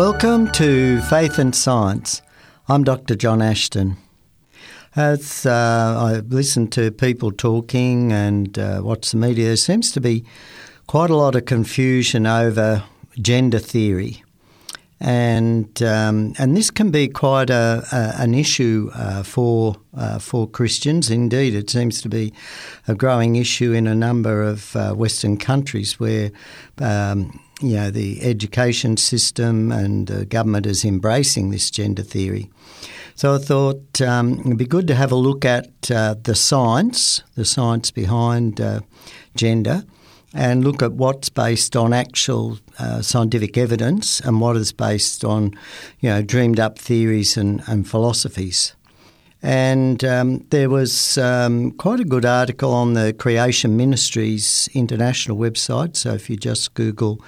Welcome to Faith and Science. I'm Dr. John Ashton. As uh, I listen to people talking and uh, watch the media, there seems to be quite a lot of confusion over gender theory. And um, and this can be quite a, a an issue uh, for uh, for Christians. Indeed, it seems to be a growing issue in a number of uh, Western countries where um, you know the education system and the government is embracing this gender theory. So I thought um, it'd be good to have a look at uh, the science, the science behind uh, gender, and look at what's based on actual uh, scientific evidence and what is based on, you know, dreamed up theories and, and philosophies. And um, there was um, quite a good article on the Creation Ministries international website. So if you just Google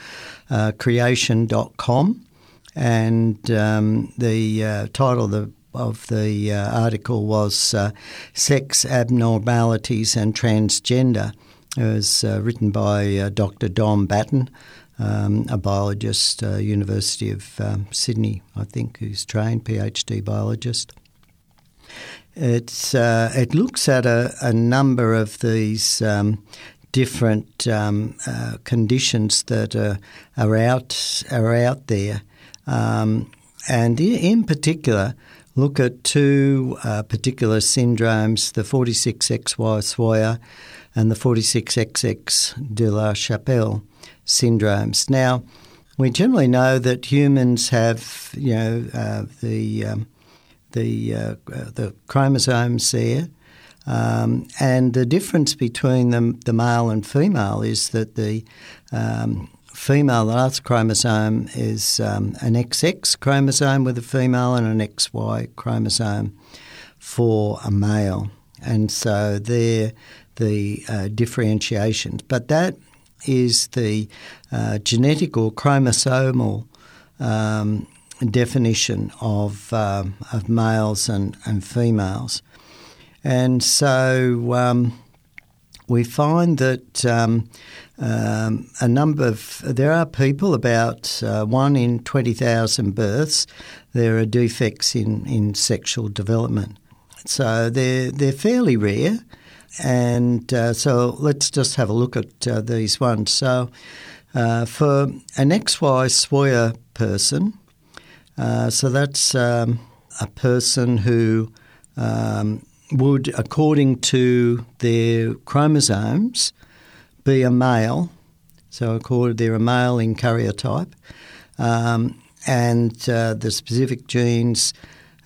uh, creation.com, and um, the uh, title of the of the uh, article was uh, Sex Abnormalities and Transgender. It was uh, written by uh, Dr. Dom Batten, um, a biologist, uh, University of um, Sydney, I think, who's trained PhD biologist. It's uh, it looks at a, a number of these um, different um, uh, conditions that are, are out are out there, um, and in particular, look at two uh, particular syndromes: the 46XY Swyer and the 46XX de la Chapelle syndromes. Now, we generally know that humans have, you know, uh, the um, the uh, the chromosomes there, um, and the difference between them, the male and female, is that the um, female, the last chromosome is um, an XX chromosome with a female and an XY chromosome for a male, and so they're the uh, differentiations. But that is the uh, genetic or chromosomal um, definition of, uh, of males and, and females. And so um, we find that um, um, a number of, there are people, about uh, one in 20,000 births, there are defects in, in sexual development. So they're, they're fairly rare. And uh, so let's just have a look at uh, these ones. So uh, for an XY Swyer person, uh, so that's um, a person who um, would, according to their chromosomes, be a male. So, according they're a male in karyotype, um, and uh, the specific genes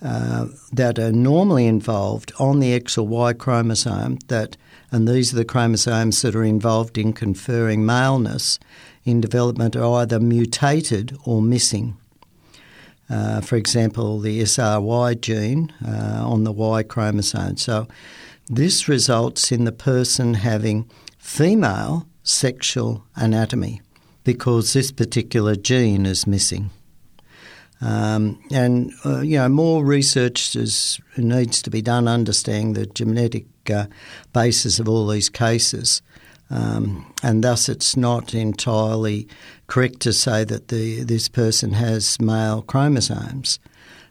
uh, that are normally involved on the X or Y chromosome that and these are the chromosomes that are involved in conferring maleness in development are either mutated or missing. Uh, for example, the SRY gene uh, on the Y chromosome. So, this results in the person having female sexual anatomy because this particular gene is missing. Um, and uh, you know, more research is, needs to be done understanding the genetic uh, basis of all these cases. Um, and thus, it's not entirely correct to say that the, this person has male chromosomes.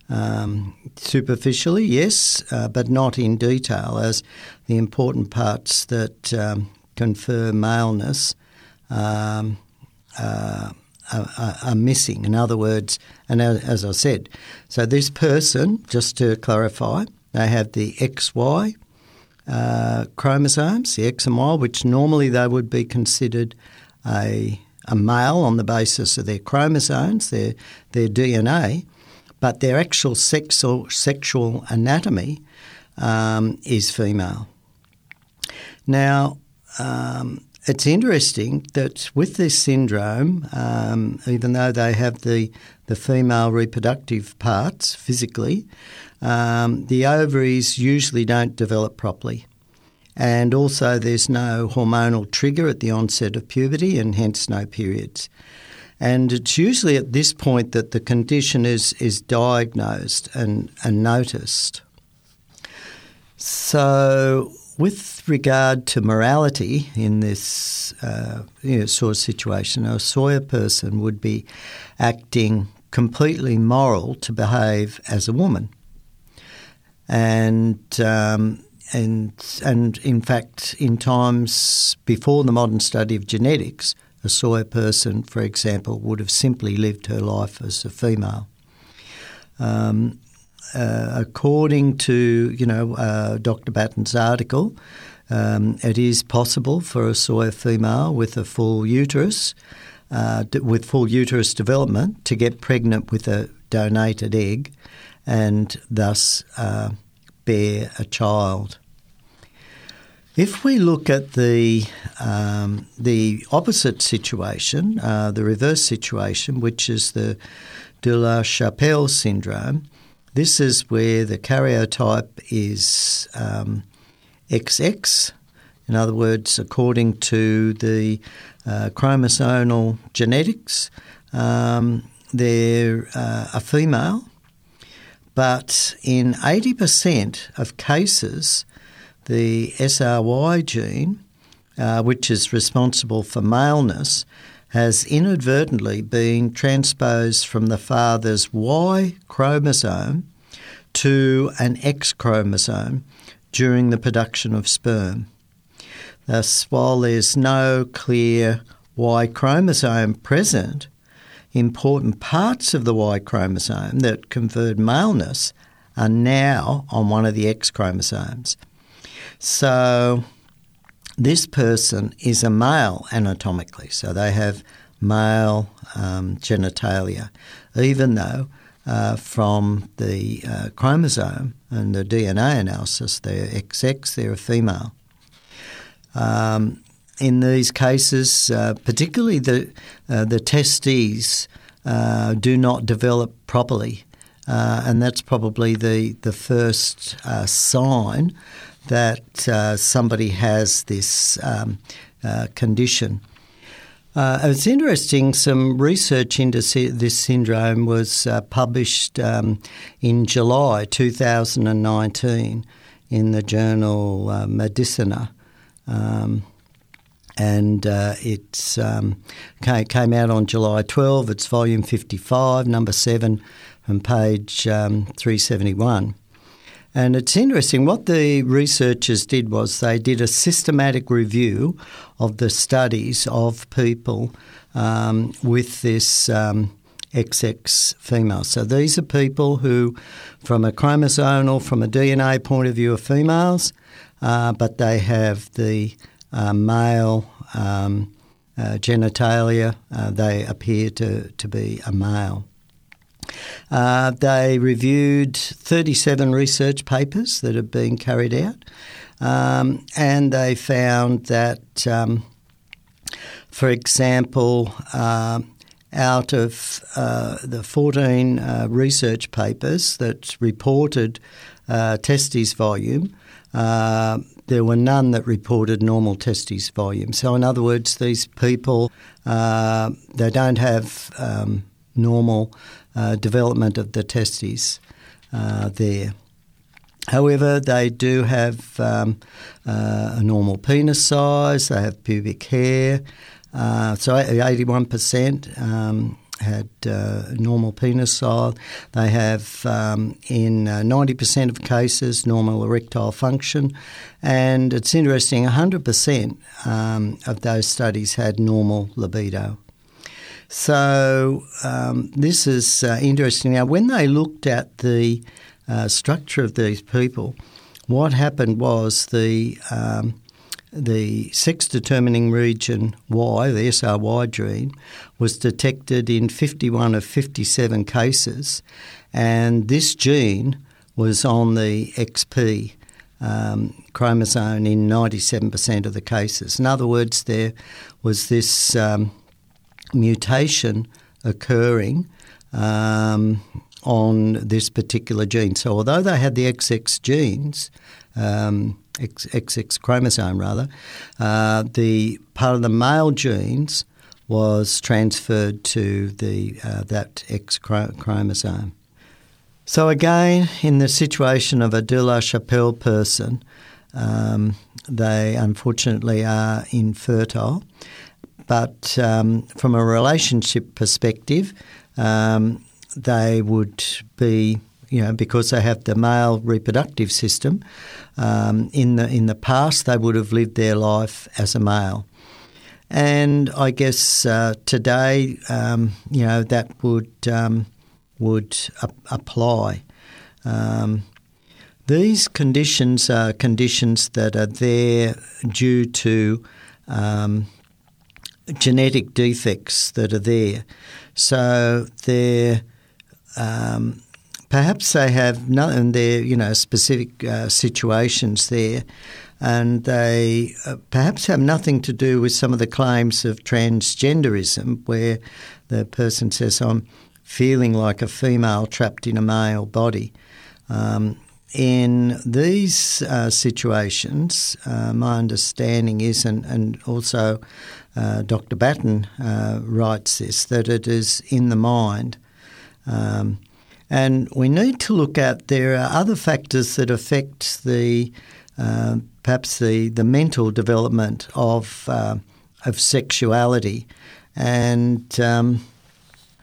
Um, superficially, yes, uh, but not in detail, as the important parts that um, confer maleness um, uh, are, are, missing. In other words, and as I said, so this person, just to clarify, they have the XY uh, chromosomes, the X and Y, which normally they would be considered a, a male on the basis of their chromosomes, their, their DNA, but their actual sex or sexual anatomy um, is female. Now, um, it's interesting that with this syndrome, um, even though they have the, the female reproductive parts physically, um, the ovaries usually don't develop properly. And also, there's no hormonal trigger at the onset of puberty, and hence no periods. And it's usually at this point that the condition is, is diagnosed and, and noticed. So, with regard to morality in this uh, you know, sort of situation, a Swyer person would be acting completely moral to behave as a woman. And um, and and in fact, in times before the modern study of genetics, a Swyer person, for example, would have simply lived her life as a female. Um, uh, according to you know uh, Dr. Batten's article, um, it is possible for a Swyer female with a full uterus, uh, with full uterus development, to get pregnant with a donated egg, and thus uh, bear a child. If we look at the um, the opposite situation, uh, the reverse situation, which is the de la Chapelle syndrome, this is where the karyotype is um, XX. In other words, according to the uh, chromosomal genetics, um, they're uh, a female, but in 80% of cases, the SRY gene, uh, which is responsible for maleness, has inadvertently been transposed from the father's Y chromosome to an X chromosome during the production of sperm. Thus, while there's no clear Y chromosome present, important parts of the Y chromosome that conferred maleness are now on one of the X chromosomes. So this person is a male anatomically, so they have male um, genitalia, even though uh, from the uh, chromosome and the DNA analysis, they're XX, they're a female. Um, in these cases, uh, particularly the uh, the testes uh, do not develop properly, uh, and that's probably the the first sign that uh, somebody has this um, uh, condition. Uh, it's interesting, some research into this syndrome was uh, published um, in July 2019 in the journal uh, Medicina. Um, and uh, it um, came out on July 12. It's volume 55, number 7, from page um, 371. And it's interesting, what the researchers did was they did a systematic review of the studies of people um, with this um, XX female. So these are people who, from a chromosomal, from a DNA point of view, are females, uh, but they have the uh, male um, uh, genitalia. Uh, they appear to, to be a male. Uh, they reviewed 37 research papers that have been carried out, um, and they found that, um, for example, uh, out of uh, the 14 uh, research papers that reported uh, testes volume, there were none that reported normal testes volume. So, in other words, these people they don't have um, normal uh, development of the testes uh, there. However, they do have um, uh, a normal penis size, they have pubic hair, uh, so 81% um, had uh, normal penis size. They have, um, in 90% of cases, normal erectile function. And it's interesting, 100% um, of those studies had normal libido. So um, this is uh, interesting. Now, when they looked at the uh, structure of these people, what happened was the um, the sex determining region Y, the SRY gene, was detected in 51 of 57 cases, and this gene was on the XP um, chromosome in 97% of the cases. In other words, there was this um, mutation occurring um, on this particular gene. So, although they had the XX genes, um, XX chromosome rather, uh, the part of the male genes was transferred to the uh, that X chromosome. So again, in the situation of a de la Chapelle person, um, they unfortunately are infertile, but um, from a relationship perspective, um, they would be you know, because they have the male reproductive system, um, in the in the past they would have lived their life as a male, and I guess uh, today, um, you know, that would um, would apply. Um, these conditions are conditions that are there due to um, genetic defects that are there. So they're um, perhaps they have nothing there, you know, specific uh, situations there, and they uh, perhaps have nothing to do with some of the claims of transgenderism, where the person says, "I'm feeling like a female trapped in a male body." Um, in these uh, situations, uh, my understanding is, and, and also uh, Dr. Batten uh, writes this, that it is in the mind. Um, and we need to look at there are other factors that affect the uh, perhaps the, the mental development of uh, of sexuality, and um,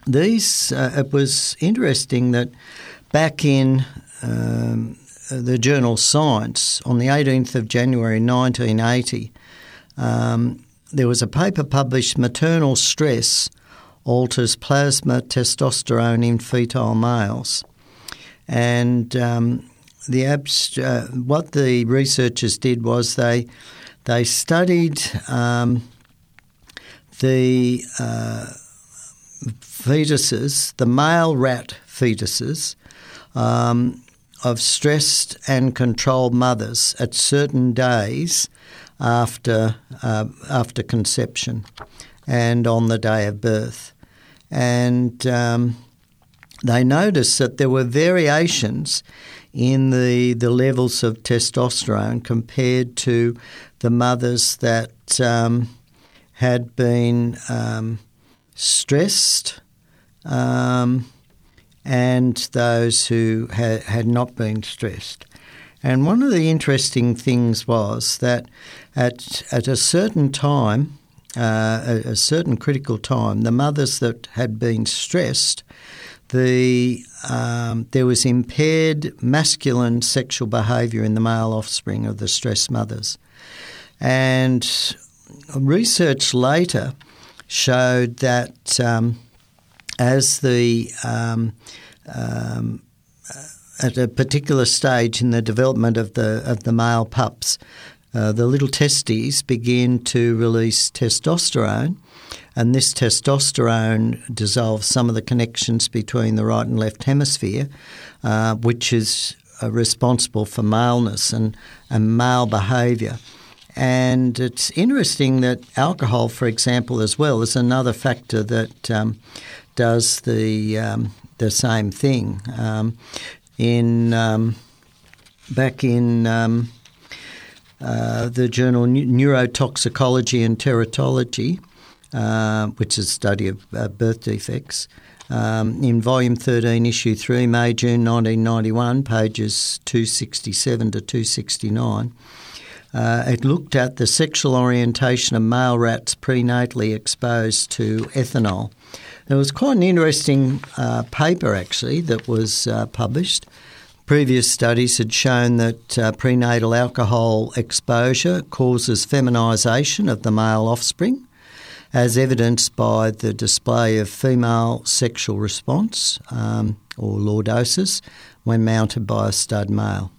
these uh, it was interesting that back in um, the journal Science on the 18th of January 1980, um, there was a paper published, Maternal Stress alters plasma testosterone in fetal males. And um, the abst- uh, what the researchers did was they they studied um, the uh, fetuses, the male rat fetuses, um, of stressed and controlled mothers at certain days after uh, after conception and on the day of birth and um, they noticed that there were variations in the the levels of testosterone compared to the mothers that um, had been um, stressed um, and those who had, had not been stressed. And one of the interesting things was that at, at a certain time, uh, a, a, certain critical time, the mothers that had been stressed, the um, there was impaired masculine sexual behaviour in the male offspring of the stressed mothers, and research later showed that um, as the um, um at a particular stage in the development of the of the male pups, uh, the little testes begin to release testosterone, and this testosterone dissolves some of the connections between the right and left hemisphere, uh, which is uh, responsible for maleness and, and male behaviour. And it's interesting that alcohol, for example, as well, is another factor that um, does the um, the same thing. Um, in um, back in um, uh, the journal Neurotoxicology and Teratology, uh, which is a study of uh, birth defects. Um, in volume 13, issue 3, May June 1991, pages 267 to 269, uh, it looked at the sexual orientation of male rats prenatally exposed to ethanol. It was quite an interesting uh, paper, actually, that was published. Previous studies had shown that uh, prenatal alcohol exposure causes feminisation of the male offspring, as evidenced by the display of female sexual response um, or lordosis when mounted by a stud male.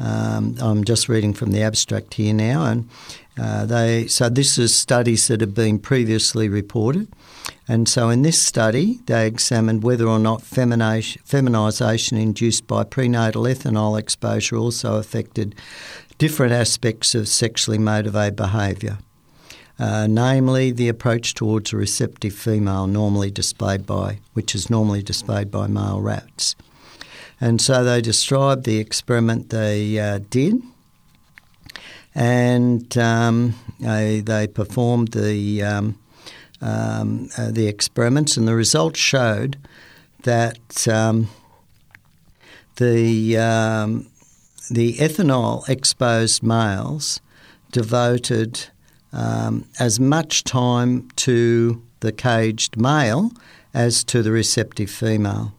Um, I'm just reading from the abstract here now, and uh, they so this is studies that have been previously reported. And so in this study, they examined whether or not feminization induced by prenatal ethanol exposure also affected different aspects of sexually motivated behaviour. Uh, namely, the approach towards a receptive female, normally displayed by, which is normally displayed by male rats. And so they described the experiment they uh, did, and um, they, they, performed the um, um, uh, the experiments, and the results showed that um, the um, the ethanol exposed males devoted um, as much time to the caged male as to the receptive female.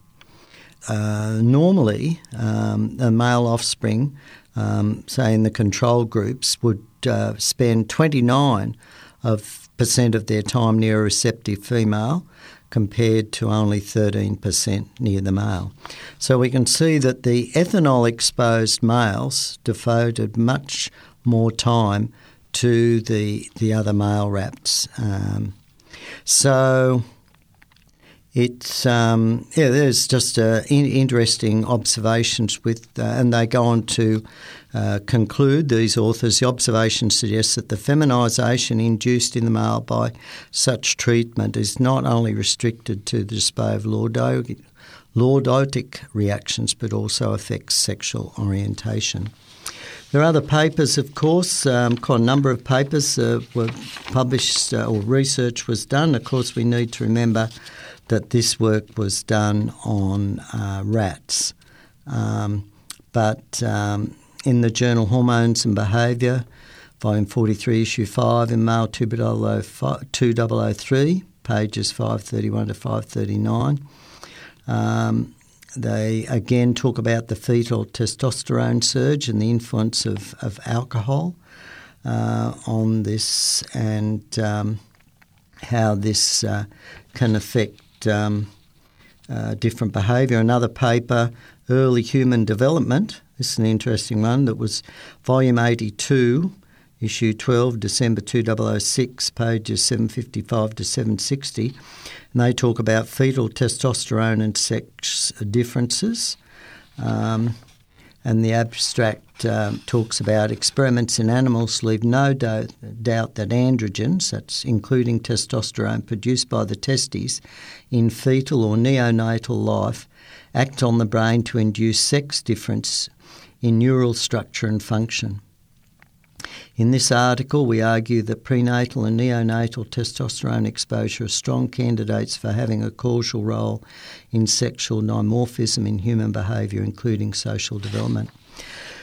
Uh, normally, um, a male offspring, um, say in the control groups, would uh, spend 29 of percent of their time near a receptive female, compared to only 13% near the male. So we can see that the ethanol exposed males devoted much more time to the the other male rats. Um, so it's um, yeah, there's just uh, in, interesting observations with, uh, and they go on to uh, conclude these authors. The observation suggests that the feminisation induced in the male by such treatment is not only restricted to the display of lordotic, reactions, but also affects sexual orientation. There are other papers, of course. Um, quite a number of papers uh, were published uh, or research was done. Of course, we need to remember that this work was done on uh, rats. Um, but um, in the journal Hormones and Behaviour, volume 43, issue 5, in male 2003, pages 531 to 539, um, they again talk about the fetal testosterone surge and the influence of, of alcohol uh, on this and um, how this uh, can affect um, uh, different behaviour. Another paper, Early Human Development. This is an interesting one that was volume 82, issue 12, December 2006, pages 755 to 760. And they talk about fetal testosterone and sex differences. Um, and the abstract um, talks about experiments in animals leave no doubt, doubt that androgens, that's including testosterone produced by the testes, in fetal or neonatal life, act on the brain to induce sex difference in neural structure and function. In this article, we argue that prenatal and neonatal testosterone exposure are strong candidates for having a causal role in sexual dimorphism in human behaviour, including social development.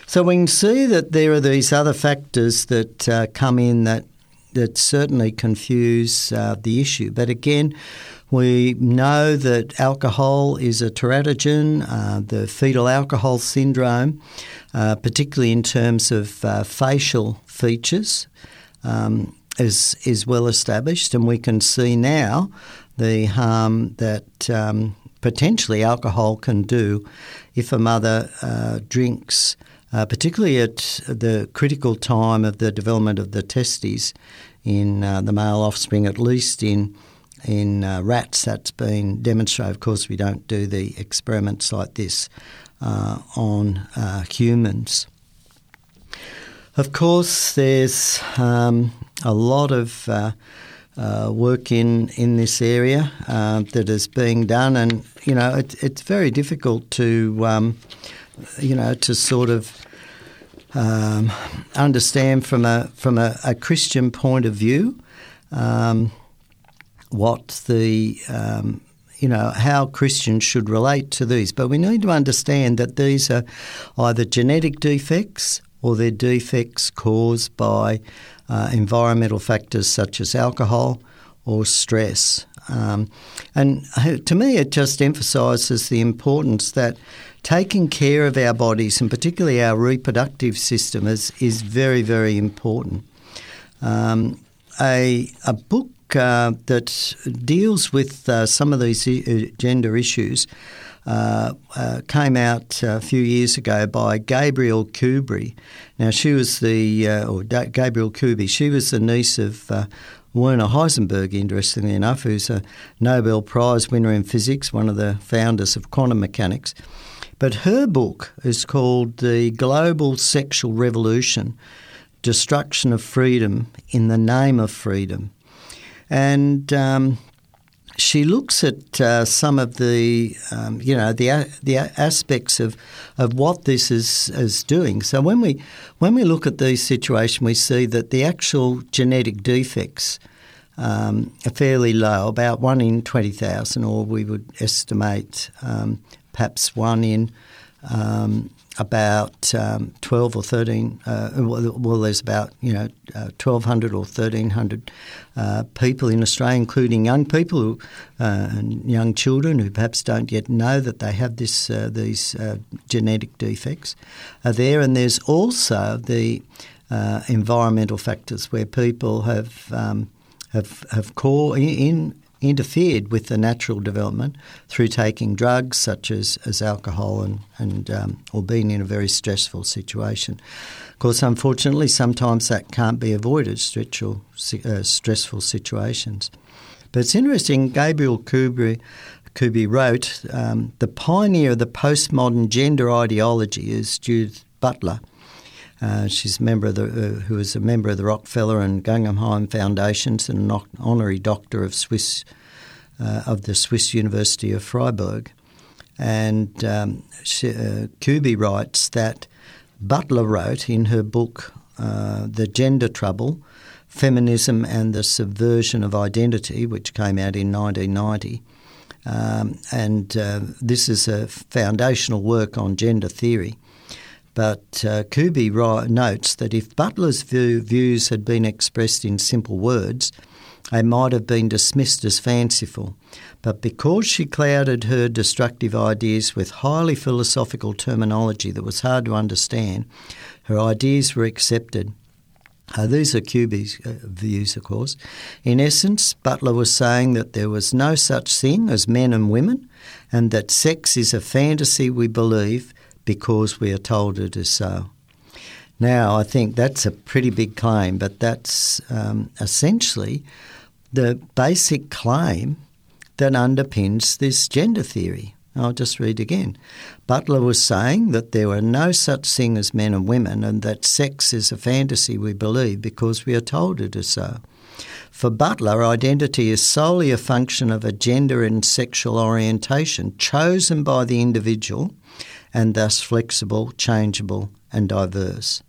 So we can see that there are these other factors that uh, come in that that certainly confuse uh, the issue. But again, we know that alcohol is a teratogen, uh, the fetal alcohol syndrome, uh, particularly in terms of uh, facial features, um, is, is well established, and we can see now the harm that um, potentially alcohol can do if a mother uh, drinks. Uh, particularly at the critical time of the development of the testes in uh, the male offspring, at least in in uh, rats that's been demonstrated. Of course, we don't do the experiments like this uh, on uh, humans. Of course, there's um, a lot of uh, uh, work in, in this area uh, that is being done, and you know it, it's very difficult to um, you know to sort of um, understand from a from a, a Christian point of view. Um, what the um, you know how Christians should relate to these, but we need to understand that these are either genetic defects or they're defects caused by uh, environmental factors such as alcohol or stress. Um, and to me, it just emphasises the importance that taking care of our bodies and particularly our reproductive system is, is very, very important. Um, a, a book uh, that deals with uh, some of these uh, gender issues uh, uh, came out a few years ago by Gabriele Kuby. Now, she was the, or Gabriele Kuby, she was the niece of Werner Heisenberg, interestingly enough, who's a Nobel Prize winner in physics, one of the founders of quantum mechanics. But her book is called The Global Sexual Revolution Destruction of Freedom in the Name of Freedom and um, she looks at uh, some of the um, you know the the aspects of of what this is is doing. So when we when we look at these situations, we see that the actual genetic defects um, are fairly low, about one in twenty thousand, or we would estimate um, perhaps one in um, about um, 12 or 13, uh, well, there's about, you know, uh, 1,200 or 1,300 uh, people in Australia, including young people who, uh, and young children who perhaps don't yet know that they have this uh, these uh, genetic defects are there. And there's also the environmental factors where people have um, have, have caught in interfered with the natural development through taking drugs such as, as alcohol and, and um, or being in a very stressful situation. Of course, unfortunately, sometimes that can't be avoided, stressful, uh, stressful situations. But it's interesting, Gabriel Kuby, Kuby wrote, um, the pioneer of the postmodern gender ideology is Judith Butler. Uh, she's a member of the, uh, who is a member of the Rockefeller and Guggenheim Foundations and an honorary doctor of Swiss uh, of the Swiss University of Freiburg. And um, she, uh, writes that Butler wrote in her book uh, The Gender Trouble, Feminism and the Subversion of Identity, which came out in 1990. Um, and uh, this is a foundational work on gender theory. But uh, Kuby notes that if Butler's view, views had been expressed in simple words, they might have been dismissed as fanciful. But because she clouded her destructive ideas with highly philosophical terminology that was hard to understand, her ideas were accepted. Uh, these are Kuby's uh, views, of course. In essence, Butler was saying that there was no such thing as men and women, and that sex is a fantasy we believe because we are told it is so. Now, I think that's a pretty big claim, but that's um, essentially the basic claim that underpins this gender theory. I'll just read again. Butler was saying that there were no such thing as men and women, and that sex is a fantasy we believe because we are told it is so. For Butler, identity is solely a function of a gender and sexual orientation chosen by the individual and thus flexible, changeable, and diverse.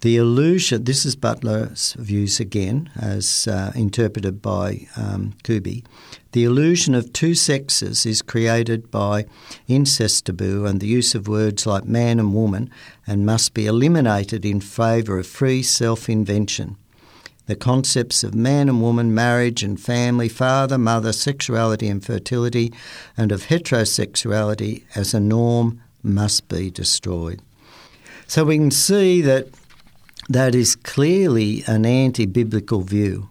The illusion, this is Butler's views again, as uh, interpreted by um, Kuby. The illusion of two sexes is created by incest taboo and the use of words like man and woman and must be eliminated in favour of free self invention. The concepts of man and woman, marriage and family, father, mother, sexuality and fertility, and of heterosexuality as a norm must be destroyed. So we can see that that is clearly an anti biblical view,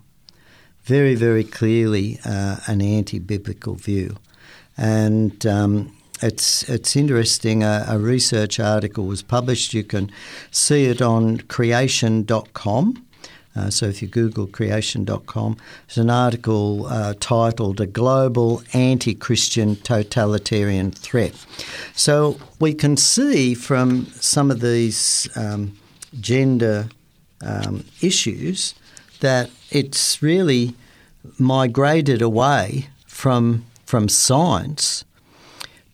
very, very clearly uh, an anti biblical view. And um, it's, it's interesting, a, a, research article was published. You can see it on creation.com. Uh, so if you Google creation.com, there's an article uh, titled A Global Anti Christian Totalitarian Threat. So we can see from some of these um, gender um, issues that it's really migrated away from, from science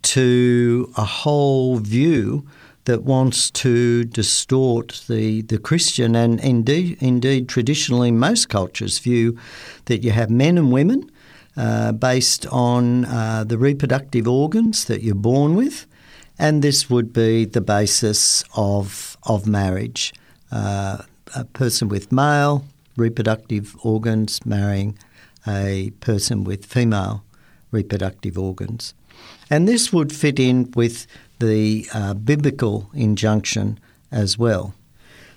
to a whole view that wants to distort the, the Christian and indeed, indeed traditionally most cultures view that you have men and women uh, based on uh, the reproductive organs that you're born with, and this would be the basis of of marriage. Uh, a person with male reproductive organs marrying a person with female reproductive organs. And this would fit in with the uh, biblical injunction as well.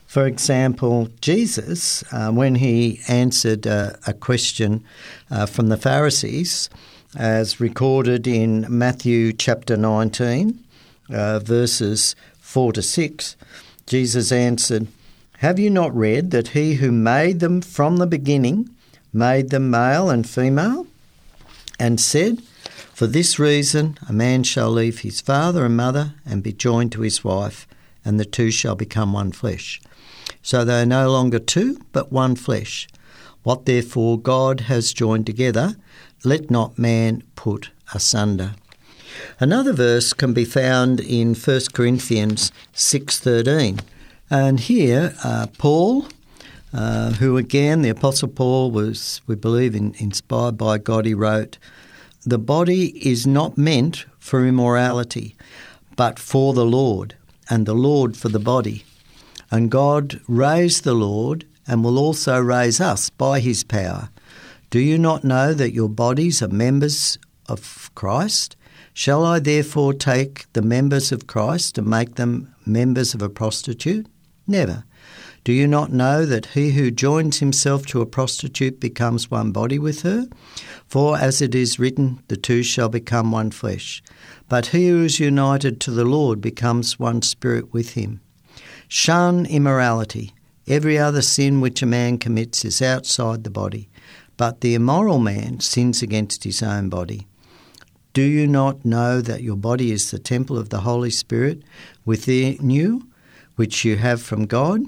For example, Jesus, uh, when he answered uh, a question uh, from the Pharisees, as recorded in Matthew chapter 19, uh, verses 4 to 6, Jesus answered, Have you not read that he who made them from the beginning made them male and female? And said, for this reason, a man shall leave his father and mother and be joined to his wife, and the two shall become one flesh. So they are no longer two, but one flesh. What therefore God has joined together, let not man put asunder. Another verse can be found in 1 Corinthians 6:13. And here uh, Paul uh, who again the apostle Paul was we believe in, inspired by God he wrote the body is not meant for immorality, but for the Lord, and the Lord for the body. And God raised the Lord and will also raise us by his power. Do you not know that your bodies are members of Christ? Shall I therefore take the members of Christ and make them members of a prostitute? Never. Do you not know that he who joins himself to a prostitute becomes one body with her? For as it is written, the two shall become one flesh. But he who is united to the Lord becomes one spirit with him. Shun immorality. Every other sin which a man commits is outside the body, but the immoral man sins against his own body. Do you not know that your body is the temple of the Holy Spirit within you, which you have from God?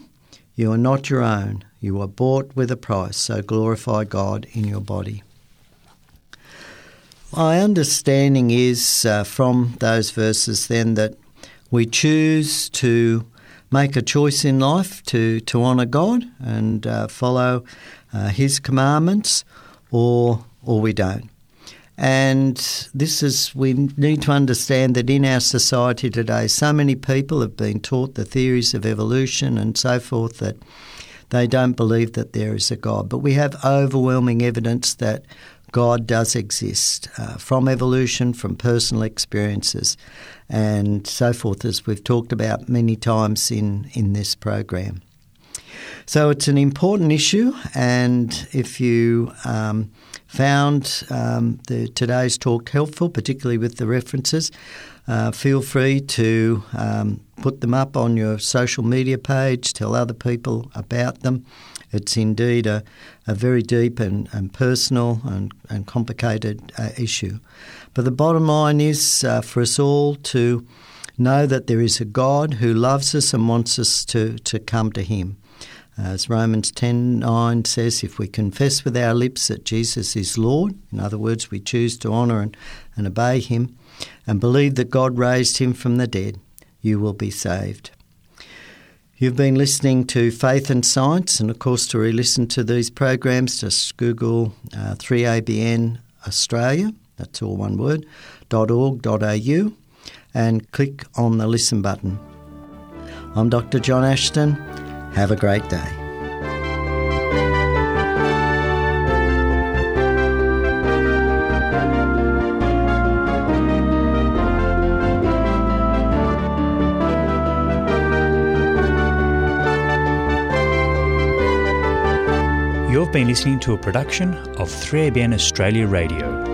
You are not your own. You are bought with a price, so glorify God in your body. My understanding is uh, from those verses then that we choose to make a choice in life to, to honour God and uh, follow uh, His commandments, or or we don't. And this is, we need to understand that in our society today, so many people have been taught the theories of evolution and so forth that they don't believe that there is a God. But we have overwhelming evidence that God does exist uh, from evolution, from personal experiences, and so forth, as we've talked about many times in, in this program. So it's an important issue, and if you um, found um, the, today's talk helpful, particularly with the references, uh, feel free to um, put them up on your social media page, tell other people about them. It's indeed a, a very deep and, and personal and, and complicated uh, issue. But the bottom line is uh, for us all to know that there is a God who loves us and wants us to, to come to Him. As Romans 10:9 says, if we confess with our lips that Jesus is Lord, in other words, we choose to honour and, and obey him, and believe that God raised him from the dead, you will be saved. You've been listening to Faith and Science, and of course, to re listen to these programs, just Google uh, 3ABN Australia, that's all one word, .org.au, and click on the listen button. I'm Dr. John Ashton. Have a great day. You've been listening to a production of 3ABN Australia Radio.